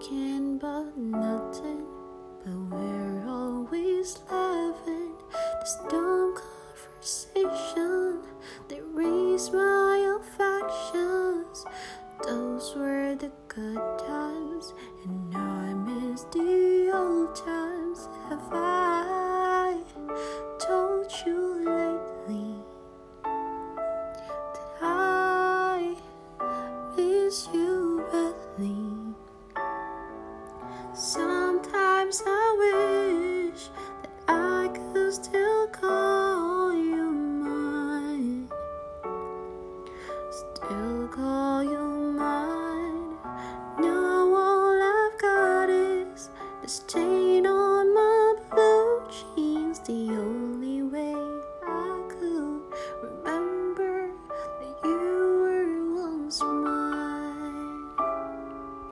broken but nothing. But we're always laughing. This dumb conversation they raise my affections. Those were the good times, and now I miss the old times. Have I told you lately that I miss you badly? Sometimes I wish that I could still call you mine. Still call you mine. Now all I've got is this chain on.